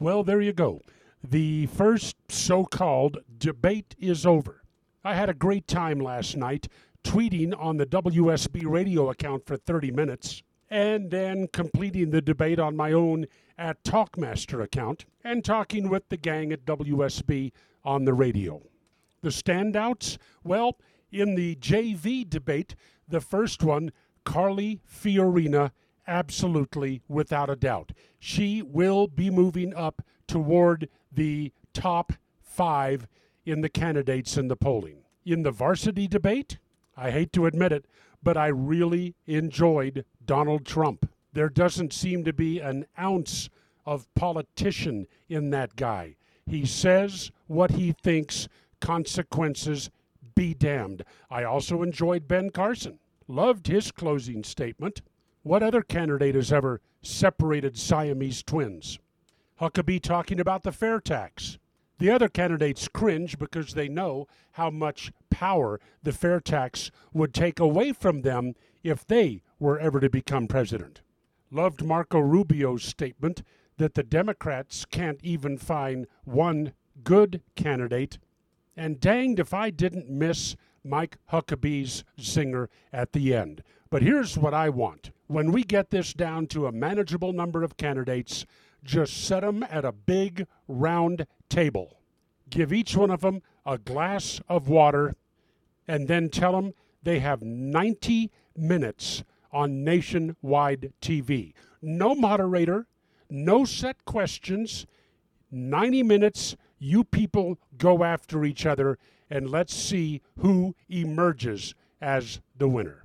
Well, there you go. The first so called debate is over. I had a great time last night tweeting on the WSB radio account for 30 minutes and then completing the debate on my own at Talkmaster account and talking with the gang at WSB on the radio. The standouts? Well, in the JV debate, the first one, Carly Fiorina, absolutely without a doubt. She will be moving up toward the top five in the candidates in the polling. In the varsity debate, I hate to admit it, but I really enjoyed Donald Trump. There doesn't seem to be an ounce of politician in that guy. He says what he thinks, consequences be damned. I also enjoyed Ben Carson. Loved his closing statement. What other candidate has ever separated Siamese twins? Huckabee talking about the fair tax. The other candidates cringe because they know how much power the fair tax would take away from them if they were ever to become president. Loved Marco Rubio's statement that the Democrats can't even find one good candidate. And danged if I didn't miss Mike Huckabee's zinger at the end. But here's what I want. When we get this down to a manageable number of candidates, just set them at a big round table. Give each one of them a glass of water and then tell them they have 90 minutes on nationwide TV. No moderator, no set questions, 90 minutes. You people go after each other and let's see who emerges as the winner.